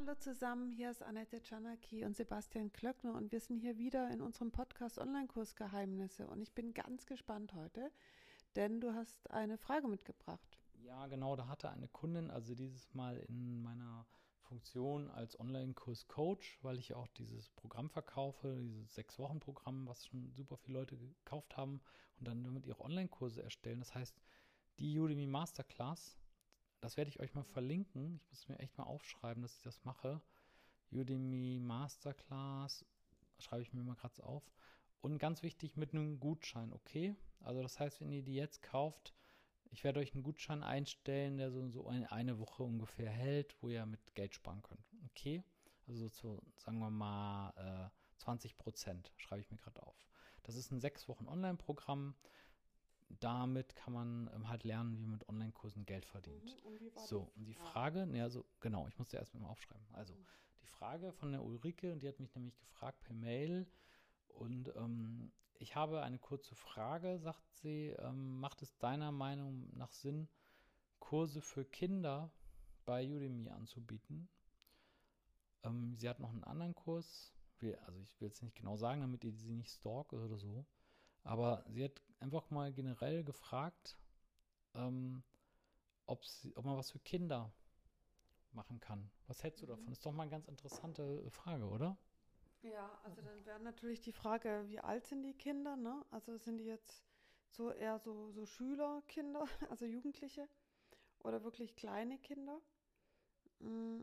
Hallo zusammen, hier ist Annette Czanaki und Sebastian Klöckner und wir sind hier wieder in unserem Podcast Online-Kurs Geheimnisse und ich bin ganz gespannt heute, denn du hast eine Frage mitgebracht. Ja, genau, da hatte eine Kundin, also dieses Mal in meiner Funktion als Online-Kurs-Coach, weil ich auch dieses Programm verkaufe, dieses Sechs-Wochen-Programm, was schon super viele Leute gekauft haben und dann damit ihre Online-Kurse erstellen. Das heißt, die Udemy Masterclass, das werde ich euch mal verlinken. Ich muss mir echt mal aufschreiben, dass ich das mache. Udemy Masterclass, schreibe ich mir mal gerade auf. Und ganz wichtig, mit einem Gutschein, okay? Also das heißt, wenn ihr die jetzt kauft, ich werde euch einen Gutschein einstellen, der so, so eine, Woche ungefähr hält, wo ihr mit Geld sparen könnt. Okay? Also so, sagen wir mal, äh, 20 Prozent, schreibe ich mir gerade auf. Das ist ein sechs Wochen Online-Programm. Damit kann man ähm, halt lernen, wie man mit Online-Kursen Geld verdient. Mhm. Und so, und die Frage, ne, also genau, ich musste erst mal aufschreiben. Also, mhm. die Frage von der Ulrike, und die hat mich nämlich gefragt per Mail, und ähm, ich habe eine kurze Frage, sagt sie. Ähm, macht es deiner Meinung nach Sinn, Kurse für Kinder bei Udemy anzubieten? Ähm, sie hat noch einen anderen Kurs. Also ich will jetzt nicht genau sagen, damit ihr sie nicht stalkt oder so. Aber sie hat einfach mal generell gefragt, ähm, ob, sie, ob man was für Kinder machen kann. Was hältst du davon? Das ist doch mal eine ganz interessante Frage, oder? Ja, also dann wäre natürlich die Frage, wie alt sind die Kinder, ne? Also sind die jetzt so eher so, so Schülerkinder, also Jugendliche oder wirklich kleine Kinder? Mm.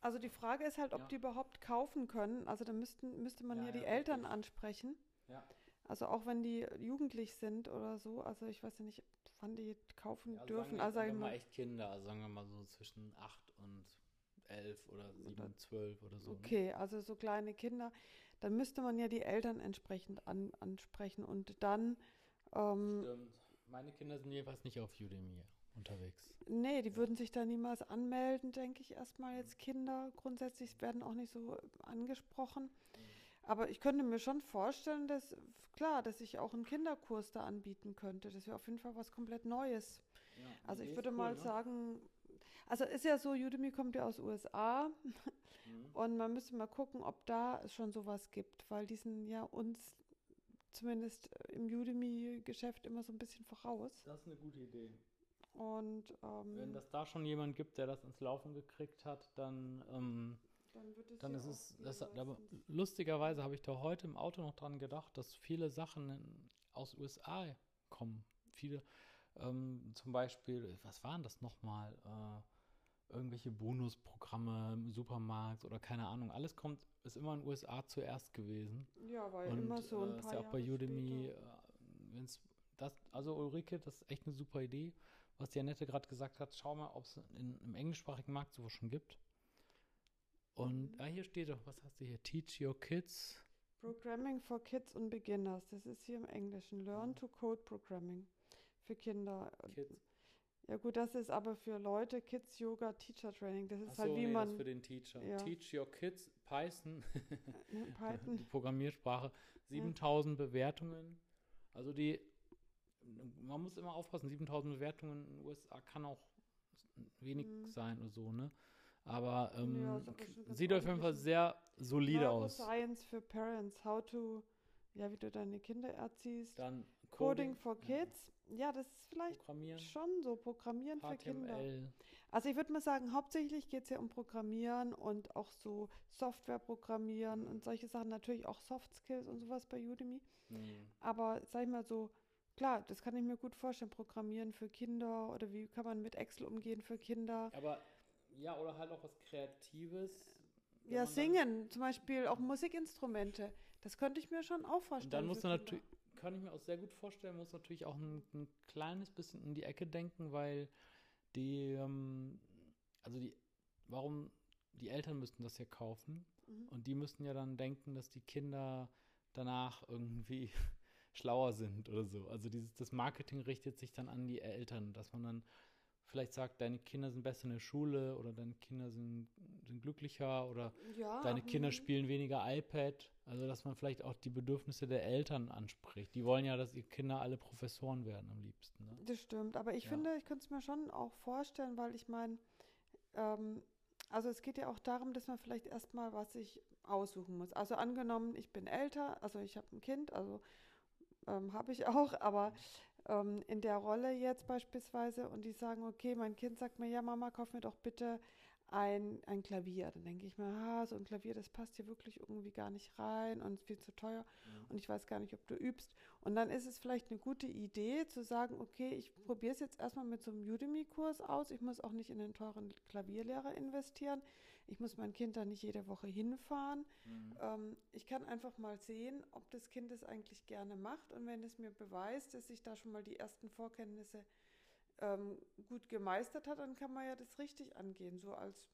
Also die Frage ist halt, ob ja. die überhaupt kaufen können. Also da müssten, müsste man ja, hier ja, die Eltern richtig. ansprechen. Ja. Also auch wenn die jugendlich sind oder so, also ich weiß ja nicht, wann die kaufen ja, dürfen. Sagen also sagen wir mal echt Kinder, also sagen wir mal so zwischen acht und elf oder sieben, zwölf oder so. Ne? Okay, ne? also so kleine Kinder. Dann müsste man ja die Eltern entsprechend an, ansprechen und dann. Ähm, Stimmt. Meine Kinder sind jedenfalls nicht auf Udemy unterwegs. Nee, die ja. würden sich da niemals anmelden, denke ich erstmal jetzt Kinder. Grundsätzlich werden auch nicht so angesprochen. Mhm. Aber ich könnte mir schon vorstellen, dass, klar, dass ich auch einen Kinderkurs da anbieten könnte. Das wäre auf jeden Fall was komplett Neues. Ja, also ich würde cool, mal ne? sagen, also ist ja so, Udemy kommt ja aus USA mhm. und man müsste mal gucken, ob da es schon sowas gibt, weil die sind ja uns zumindest im Udemy-Geschäft immer so ein bisschen voraus. Das ist eine gute Idee. Und ähm, wenn das da schon jemand gibt, der das ins Laufen gekriegt hat, dann ähm, dann, wird es dann ja ist es, das, aber lustigerweise habe ich da heute im Auto noch dran gedacht, dass viele Sachen in, aus USA kommen. Viele, ähm, zum Beispiel, was waren das nochmal? Äh, irgendwelche Bonusprogramme im Supermarkt oder keine Ahnung. Alles kommt, ist immer in den USA zuerst gewesen. Ja, weil Und, immer so ein äh, paar ist ja auch bei Udemy, äh, wenn's das, also Ulrike, das ist echt eine super Idee, was die Annette gerade gesagt hat. Schau mal, ob es im englischsprachigen Markt sowas schon gibt. Und ah, hier steht doch, was hast du hier? Teach your kids. Programming for Kids und Beginners. Das ist hier im Englischen. Learn to Code Programming für Kinder. Kids. Ja gut, das ist aber für Leute Kids Yoga Teacher Training. Das ist Ach halt so, wie nee, man. Das ist für den Teacher. Ja. Teach your kids Python. Python. die Programmiersprache. 7000 ja. Bewertungen. Also die, man muss immer aufpassen. 7000 Bewertungen in den USA kann auch wenig mhm. sein oder so, ne? Aber ähm, ja, sieht auf jeden Fall sehr solide aus. Science for Parents, how to, ja, wie du deine Kinder erziehst. Dann Coding, Coding for Kids. Ja. ja, das ist vielleicht schon so, Programmieren HTML. für Kinder. Also ich würde mal sagen, hauptsächlich geht es ja um Programmieren und auch so Software programmieren und solche Sachen, natürlich auch Soft Skills und sowas bei Udemy. Mhm. Aber sag ich mal so, Klar, das kann ich mir gut vorstellen. Programmieren für Kinder oder wie kann man mit Excel umgehen für Kinder. Aber ja, oder halt auch was Kreatives. Ja, singen, zum Beispiel auch Musikinstrumente. Das könnte ich mir schon auch vorstellen. Und dann muss man natürlich, kann ich mir auch sehr gut vorstellen, muss natürlich auch ein, ein kleines bisschen in die Ecke denken, weil die, ähm, also die, warum die Eltern müssten das ja kaufen mhm. und die müssten ja dann denken, dass die Kinder danach irgendwie schlauer sind oder so. Also dieses, das Marketing richtet sich dann an die Eltern, dass man dann vielleicht sagt, deine Kinder sind besser in der Schule oder deine Kinder sind, sind glücklicher oder ja, deine Kinder spielen weniger iPad. Also, dass man vielleicht auch die Bedürfnisse der Eltern anspricht. Die wollen ja, dass ihre Kinder alle Professoren werden am liebsten. Ne? Das stimmt, aber ich ja. finde, ich könnte es mir schon auch vorstellen, weil ich meine, ähm, also es geht ja auch darum, dass man vielleicht erstmal was sich aussuchen muss. Also angenommen, ich bin älter, also ich habe ein Kind, also ähm, habe ich auch, aber ähm, in der Rolle jetzt beispielsweise und die sagen, okay, mein Kind sagt mir, ja Mama, kauf mir doch bitte ein, ein Klavier. Dann denke ich mir, ah, so ein Klavier, das passt hier wirklich irgendwie gar nicht rein und ist viel zu teuer mhm. und ich weiß gar nicht, ob du übst. Und dann ist es vielleicht eine gute Idee zu sagen, okay, ich probiere es jetzt erstmal mit so einem Udemy-Kurs aus. Ich muss auch nicht in einen teuren Klavierlehrer investieren. Ich muss mein Kind da nicht jede Woche hinfahren. Mhm. Ähm, ich kann einfach mal sehen, ob das Kind es eigentlich gerne macht. Und wenn es mir beweist, dass ich da schon mal die ersten Vorkenntnisse ähm, gut gemeistert hat, dann kann man ja das richtig angehen. So als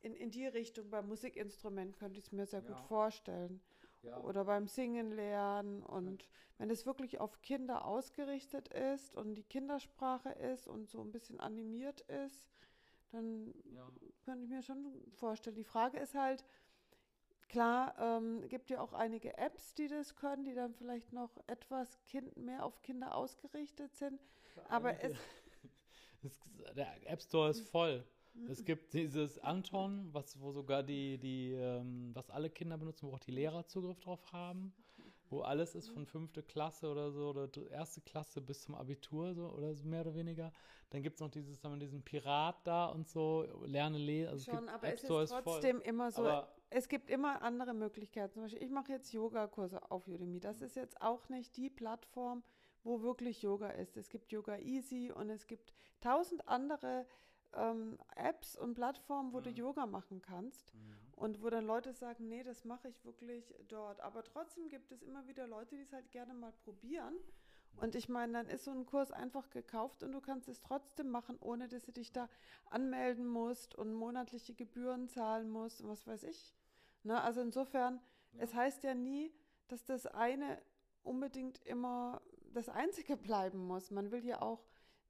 in, in die Richtung beim Musikinstrument könnte ich es mir sehr ja. gut vorstellen. Ja. Oder beim Singen lernen. Und ja. wenn es wirklich auf Kinder ausgerichtet ist und die Kindersprache ist und so ein bisschen animiert ist, dann könnte ich mir schon vorstellen. Die Frage ist halt, Klar, ähm, gibt ja auch einige Apps, die das können, die dann vielleicht noch etwas kind, mehr auf Kinder ausgerichtet sind. Aber es, es, der App Store ist voll. Es gibt dieses Anton, was, wo sogar die, die ähm, was alle Kinder benutzen, wo auch die Lehrer Zugriff drauf haben, wo alles ist von fünfte Klasse oder so oder erste Klasse bis zum Abitur so oder so mehr oder weniger. Dann gibt es noch dieses, wir, diesen Pirat da und so, lerne lesen. Also Schon, aber es ist trotzdem voll. immer so, aber es gibt immer andere Möglichkeiten. Zum Beispiel, ich mache jetzt Yogakurse auf Udemy. Das ist jetzt auch nicht die Plattform, wo wirklich Yoga ist. Es gibt Yoga Easy und es gibt tausend andere ähm, Apps und Plattformen, wo mhm. du Yoga machen kannst mhm. und wo dann Leute sagen, nee, das mache ich wirklich dort. Aber trotzdem gibt es immer wieder Leute, die es halt gerne mal probieren. Und ich meine, dann ist so ein Kurs einfach gekauft und du kannst es trotzdem machen, ohne dass du dich da anmelden musst und monatliche Gebühren zahlen musst und was weiß ich. Ne? Also insofern, ja. es heißt ja nie, dass das eine unbedingt immer das Einzige bleiben muss. Man will ja auch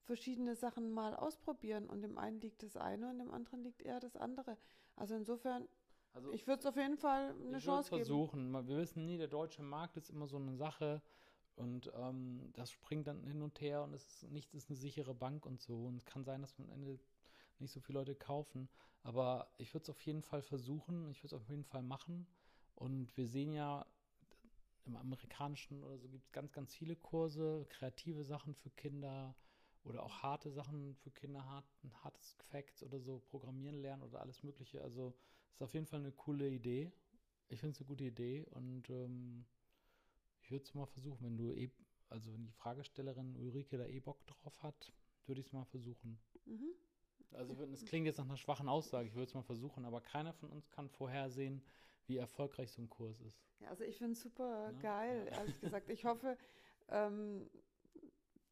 verschiedene Sachen mal ausprobieren. Und dem einen liegt das eine und dem anderen liegt eher das andere. Also insofern, also ich würde es auf jeden Fall eine Chance geben. versuchen. Wir wissen nie, der deutsche Markt ist immer so eine Sache. Und ähm, das springt dann hin und her und es ist, nichts ist eine sichere Bank und so. Und es kann sein, dass man am Ende nicht so viele Leute kaufen, aber ich würde es auf jeden Fall versuchen, ich würde es auf jeden Fall machen. Und wir sehen ja im amerikanischen oder so gibt es ganz, ganz viele Kurse, kreative Sachen für Kinder oder auch harte Sachen für Kinder, hart, hartes Facts oder so, Programmieren lernen oder alles Mögliche. Also ist auf jeden Fall eine coole Idee. Ich finde es eine gute Idee und ähm, ich würde es mal versuchen, wenn du eh, also wenn die Fragestellerin Ulrike da eh Bock drauf hat, würde ich es mal versuchen. Mhm. Also es klingt jetzt nach einer schwachen Aussage, ich würde es mal versuchen, aber keiner von uns kann vorhersehen, wie erfolgreich so ein Kurs ist. Ja, also ich finde es super ja? geil, ja. ehrlich gesagt. Ich hoffe, ähm,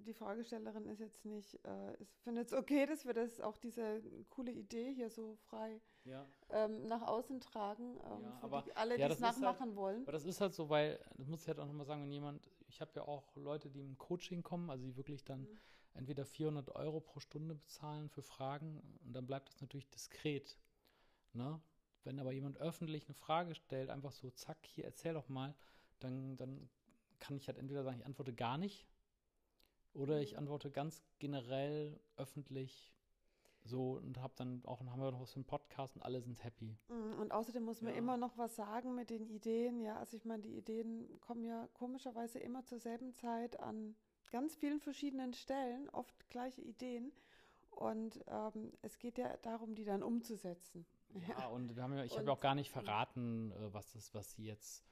die Fragestellerin ist jetzt nicht, äh, findet es okay, dass wir das auch diese coole Idee hier so frei ja. ähm, nach außen tragen, ähm, ja, aber, die, alle, ja, die es halt nachmachen halt, wollen. Aber das ist halt so, weil, das muss ich halt auch nochmal sagen, wenn jemand, ich habe ja auch Leute, die im Coaching kommen, also die wirklich dann mhm. entweder 400 Euro pro Stunde bezahlen für Fragen und dann bleibt das natürlich diskret. Ne? Wenn aber jemand öffentlich eine Frage stellt, einfach so, zack, hier, erzähl doch mal, dann, dann kann ich halt entweder sagen, ich antworte gar nicht oder ich mhm. antworte ganz generell öffentlich so und habe dann auch haben wir noch so einen Podcast und alle sind happy. Mhm, und außerdem muss man ja. immer noch was sagen mit den Ideen. Ja, also ich meine, die Ideen kommen ja komischerweise immer zur selben Zeit an ganz vielen verschiedenen Stellen, oft gleiche Ideen. Und ähm, es geht ja darum, die dann umzusetzen. Ja, und wir haben ja, ich habe ja auch gar nicht verraten, äh, was das, was sie jetzt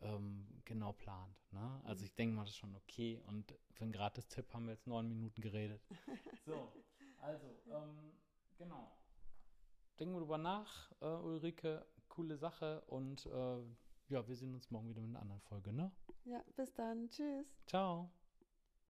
ähm, genau plant. Ne? Also mhm. Ich denke mal, das ist schon okay. Und für einen Gratis-Tipp haben wir jetzt neun Minuten geredet. so, also, ähm, genau. Denken wir drüber nach, äh, Ulrike. Coole Sache. Und äh, ja, wir sehen uns morgen wieder mit einer anderen Folge, ne? Ja, bis dann. Tschüss. Ciao.